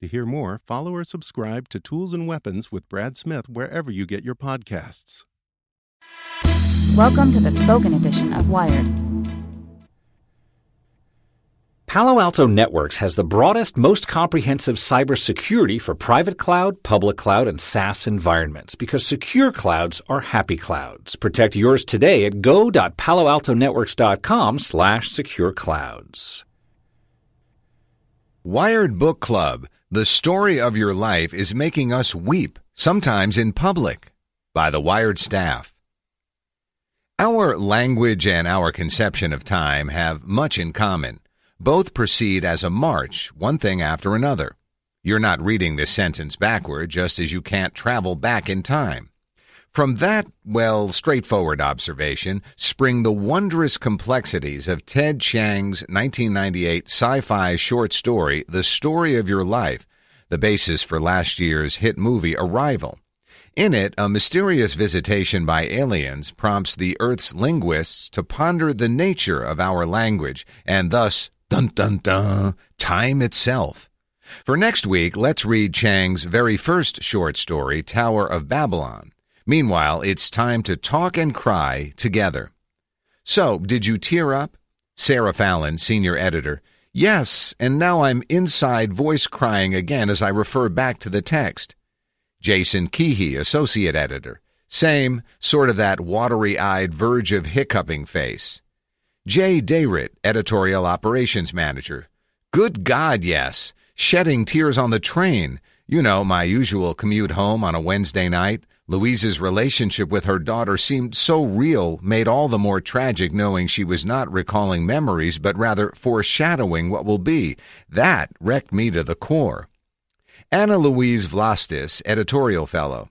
To hear more, follow or subscribe to Tools and Weapons with Brad Smith wherever you get your podcasts. Welcome to the spoken edition of Wired. Palo Alto Networks has the broadest, most comprehensive cybersecurity for private cloud, public cloud, and SaaS environments because secure clouds are happy clouds. Protect yours today at go.paloaltonetworks.com slash secure clouds. Wired Book Club. The story of your life is making us weep, sometimes in public. By the Wired staff. Our language and our conception of time have much in common. Both proceed as a march, one thing after another. You're not reading this sentence backward, just as you can't travel back in time. From that, well, straightforward observation spring the wondrous complexities of Ted Chiang's 1998 sci fi short story, The Story of Your Life, the basis for last year's hit movie Arrival. In it, a mysterious visitation by aliens prompts the Earth's linguists to ponder the nature of our language and thus, dun dun dun, time itself. For next week, let's read Chiang's very first short story, Tower of Babylon. Meanwhile, it's time to talk and cry together. So, did you tear up? Sarah Fallon, senior editor. Yes, and now I'm inside voice crying again as I refer back to the text. Jason Kehe, associate editor. Same, sort of that watery eyed verge of hiccuping face. Jay Dayrit, editorial operations manager. Good God, yes. Shedding tears on the train. You know, my usual commute home on a Wednesday night. Louise's relationship with her daughter seemed so real, made all the more tragic knowing she was not recalling memories, but rather foreshadowing what will be. That wrecked me to the core. Anna Louise Vlastis, editorial fellow.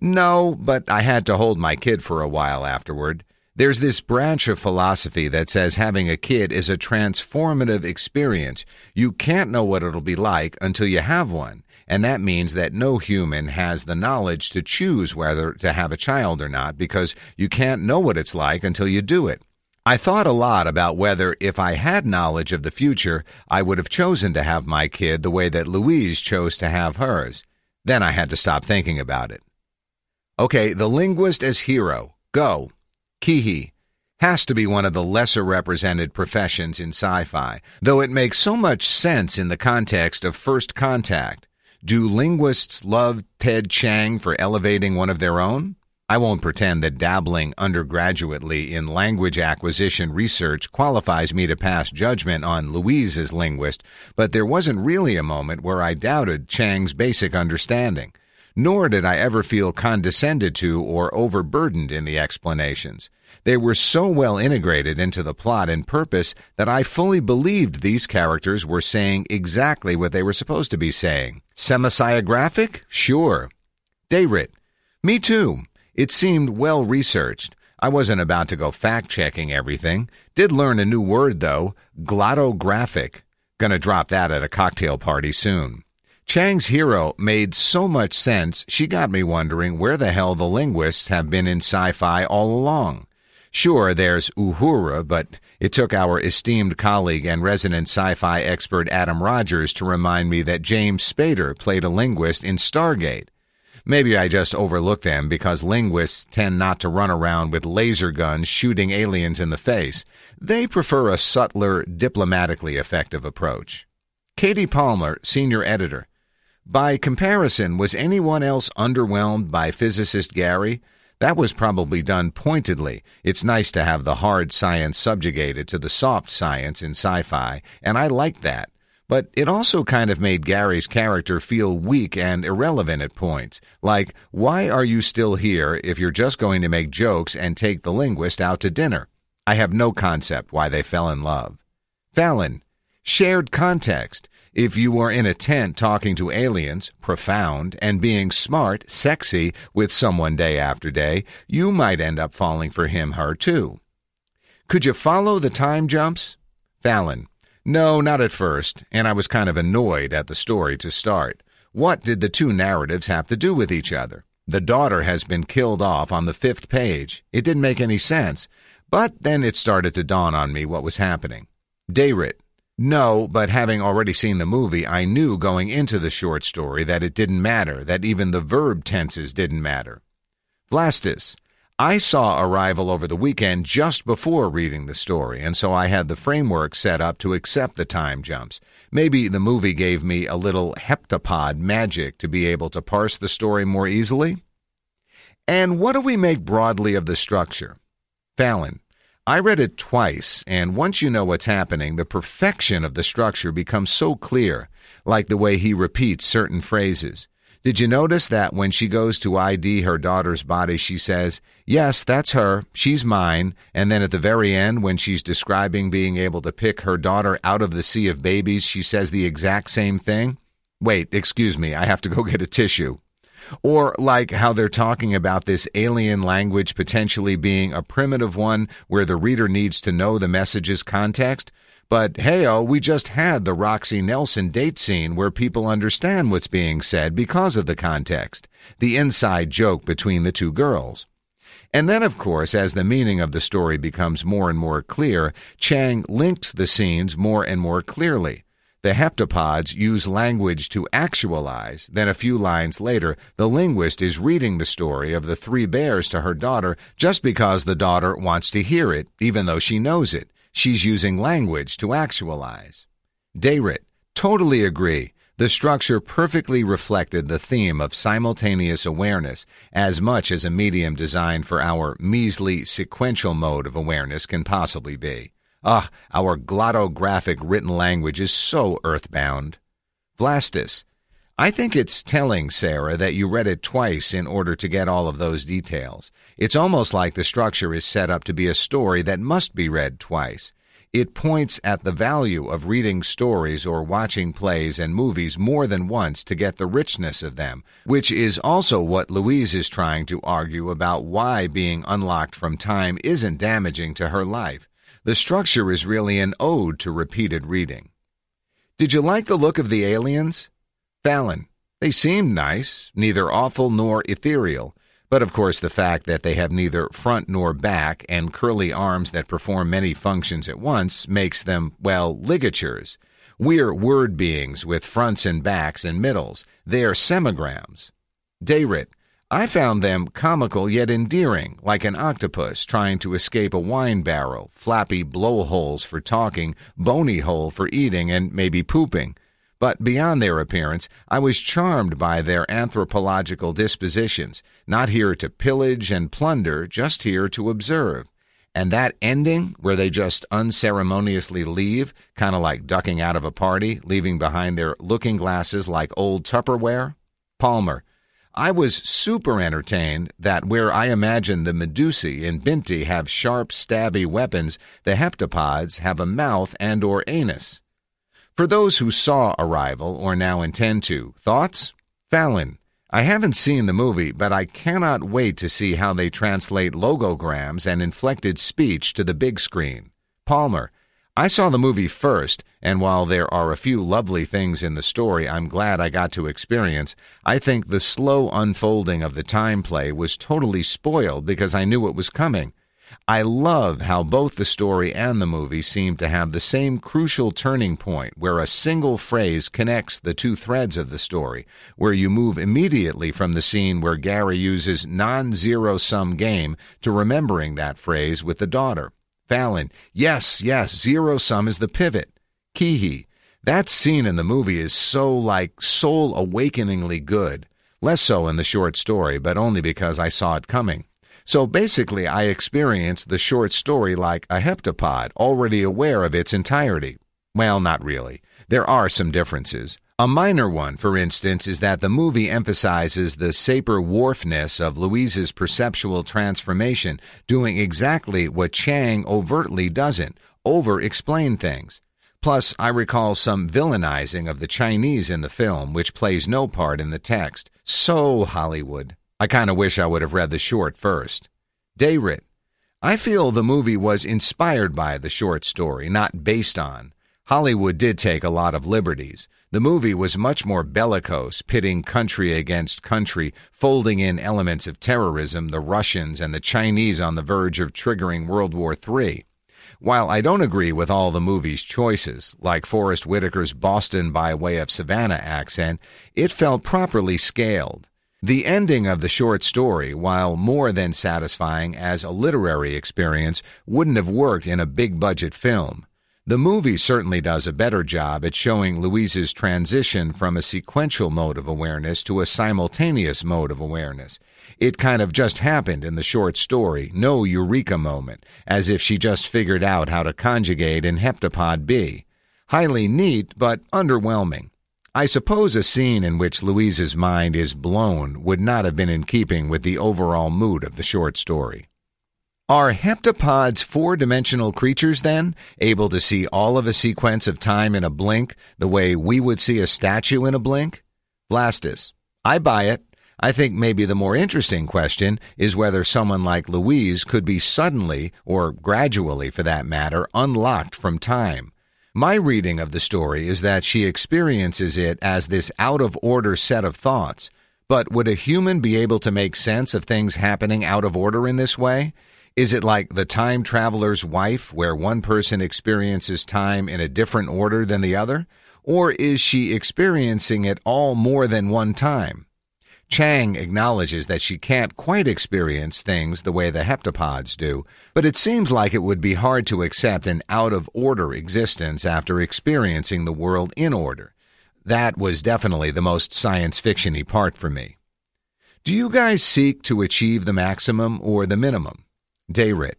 No, but I had to hold my kid for a while afterward. There's this branch of philosophy that says having a kid is a transformative experience. You can't know what it'll be like until you have one. And that means that no human has the knowledge to choose whether to have a child or not because you can't know what it's like until you do it. I thought a lot about whether, if I had knowledge of the future, I would have chosen to have my kid the way that Louise chose to have hers. Then I had to stop thinking about it. Okay, the linguist as hero. Go. Kehe. Has to be one of the lesser represented professions in sci fi, though it makes so much sense in the context of first contact. Do linguists love Ted Chiang for elevating one of their own? I won't pretend that dabbling undergraduately in language acquisition research qualifies me to pass judgment on Louise as linguist, but there wasn't really a moment where I doubted Chiang's basic understanding. Nor did I ever feel condescended to or overburdened in the explanations. They were so well integrated into the plot and purpose that I fully believed these characters were saying exactly what they were supposed to be saying. Semasiographic? Sure. Dayrit. Me too. It seemed well researched. I wasn't about to go fact checking everything. Did learn a new word, though glottographic. Gonna drop that at a cocktail party soon. Chiang's hero made so much sense, she got me wondering where the hell the linguists have been in sci fi all along. Sure, there's Uhura, but it took our esteemed colleague and resident sci fi expert Adam Rogers to remind me that James Spader played a linguist in Stargate. Maybe I just overlook them because linguists tend not to run around with laser guns shooting aliens in the face. They prefer a subtler, diplomatically effective approach. Katie Palmer, senior editor. By comparison, was anyone else underwhelmed by physicist Gary? That was probably done pointedly. It's nice to have the hard science subjugated to the soft science in sci fi, and I liked that. But it also kind of made Gary's character feel weak and irrelevant at points. Like, why are you still here if you're just going to make jokes and take the linguist out to dinner? I have no concept why they fell in love. Fallon, shared context. If you were in a tent talking to aliens, profound, and being smart, sexy with someone day after day, you might end up falling for him, her too. Could you follow the time jumps? Fallon. No, not at first, and I was kind of annoyed at the story to start. What did the two narratives have to do with each other? The daughter has been killed off on the fifth page. It didn't make any sense. But then it started to dawn on me what was happening. Dayrit, no, but having already seen the movie, I knew going into the short story that it didn't matter, that even the verb tenses didn't matter. Vlastis. I saw Arrival over the weekend just before reading the story, and so I had the framework set up to accept the time jumps. Maybe the movie gave me a little heptapod magic to be able to parse the story more easily? And what do we make broadly of the structure? Fallon. I read it twice, and once you know what's happening, the perfection of the structure becomes so clear, like the way he repeats certain phrases. Did you notice that when she goes to ID her daughter's body, she says, Yes, that's her, she's mine, and then at the very end, when she's describing being able to pick her daughter out of the sea of babies, she says the exact same thing? Wait, excuse me, I have to go get a tissue. Or like how they're talking about this alien language potentially being a primitive one where the reader needs to know the message's context. But heyo, oh, we just had the Roxy Nelson date scene where people understand what's being said because of the context, the inside joke between the two girls. And then, of course, as the meaning of the story becomes more and more clear, Chiang links the scenes more and more clearly. The heptapods use language to actualize. Then a few lines later, the linguist is reading the story of the three bears to her daughter just because the daughter wants to hear it, even though she knows it. She's using language to actualize. Dayrit, totally agree. The structure perfectly reflected the theme of simultaneous awareness as much as a medium designed for our measly sequential mode of awareness can possibly be. Ah, our glottographic written language is so earthbound. Vlastis, I think it's telling, Sarah, that you read it twice in order to get all of those details. It's almost like the structure is set up to be a story that must be read twice. It points at the value of reading stories or watching plays and movies more than once to get the richness of them, which is also what Louise is trying to argue about why being unlocked from time isn't damaging to her life. The structure is really an ode to repeated reading. Did you like the look of the aliens? Fallon. They seemed nice, neither awful nor ethereal. But of course, the fact that they have neither front nor back and curly arms that perform many functions at once makes them, well, ligatures. We're word beings with fronts and backs and middles. They're semagrams. Dayrit. I found them comical yet endearing, like an octopus trying to escape a wine barrel, flappy blowholes for talking, bony hole for eating and maybe pooping. But beyond their appearance, I was charmed by their anthropological dispositions, not here to pillage and plunder, just here to observe. And that ending, where they just unceremoniously leave, kind of like ducking out of a party, leaving behind their looking glasses like old Tupperware? Palmer, I was super entertained that where I imagine the Medusae in Binti have sharp, stabby weapons, the heptapods have a mouth and or anus. For those who saw Arrival or now intend to, thoughts? Fallon, I haven't seen the movie, but I cannot wait to see how they translate logograms and inflected speech to the big screen. Palmer, I saw the movie first, and while there are a few lovely things in the story I'm glad I got to experience, I think the slow unfolding of the time play was totally spoiled because I knew it was coming. I love how both the story and the movie seem to have the same crucial turning point where a single phrase connects the two threads of the story, where you move immediately from the scene where Gary uses non zero sum game to remembering that phrase with the daughter. Fallon, yes, yes, zero sum is the pivot. Kehe, that scene in the movie is so like soul awakeningly good. Less so in the short story, but only because I saw it coming. So basically, I experienced the short story like a heptapod, already aware of its entirety. Well, not really. There are some differences. A minor one, for instance, is that the movie emphasizes the Sapir-Whorfness of Louise's perceptual transformation, doing exactly what Chiang overtly doesn't over explain things. Plus, I recall some villainizing of the Chinese in the film, which plays no part in the text. So Hollywood. I kind of wish I would have read the short first. Dayrit. I feel the movie was inspired by the short story, not based on. Hollywood did take a lot of liberties. The movie was much more bellicose, pitting country against country, folding in elements of terrorism, the Russians and the Chinese on the verge of triggering World War III. While I don't agree with all the movie's choices, like Forest Whitaker's Boston by way of Savannah accent, it felt properly scaled. The ending of the short story, while more than satisfying as a literary experience, wouldn't have worked in a big budget film. The movie certainly does a better job at showing Louise's transition from a sequential mode of awareness to a simultaneous mode of awareness. It kind of just happened in the short story, no eureka moment, as if she just figured out how to conjugate in Heptapod B. Highly neat, but underwhelming. I suppose a scene in which Louise's mind is blown would not have been in keeping with the overall mood of the short story. Are heptapods four dimensional creatures then, able to see all of a sequence of time in a blink, the way we would see a statue in a blink? Vlastis. I buy it. I think maybe the more interesting question is whether someone like Louise could be suddenly, or gradually for that matter, unlocked from time. My reading of the story is that she experiences it as this out of order set of thoughts. But would a human be able to make sense of things happening out of order in this way? Is it like the time traveler's wife, where one person experiences time in a different order than the other? Or is she experiencing it all more than one time? Chiang acknowledges that she can't quite experience things the way the heptapods do, but it seems like it would be hard to accept an out of order existence after experiencing the world in order. That was definitely the most science fictiony part for me. Do you guys seek to achieve the maximum or the minimum? Dayrit.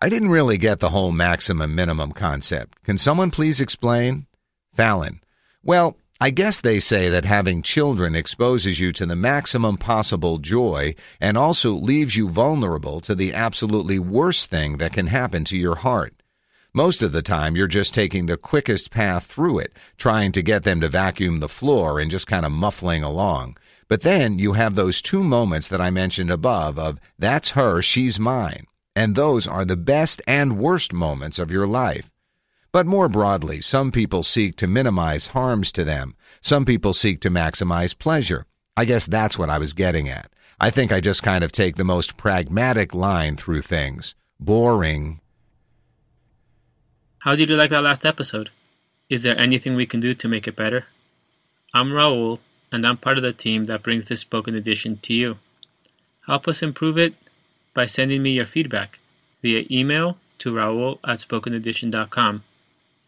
I didn't really get the whole maximum minimum concept. Can someone please explain? Fallon. Well, I guess they say that having children exposes you to the maximum possible joy and also leaves you vulnerable to the absolutely worst thing that can happen to your heart. Most of the time, you're just taking the quickest path through it, trying to get them to vacuum the floor and just kind of muffling along. But then you have those two moments that I mentioned above of, that's her, she's mine. And those are the best and worst moments of your life. But more broadly, some people seek to minimize harms to them. Some people seek to maximize pleasure. I guess that's what I was getting at. I think I just kind of take the most pragmatic line through things. Boring. How did you like that last episode? Is there anything we can do to make it better? I'm Raul, and I'm part of the team that brings this spoken edition to you. Help us improve it by sending me your feedback via email to raul at spokenedition.com.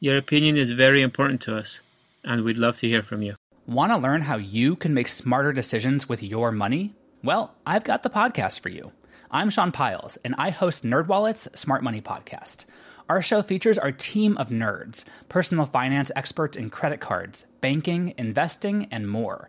Your opinion is very important to us, and we'd love to hear from you. Want to learn how you can make smarter decisions with your money? Well, I've got the podcast for you. I'm Sean Pyles, and I host NerdWallet's Smart Money Podcast. Our show features our team of nerds, personal finance experts in credit cards, banking, investing, and more.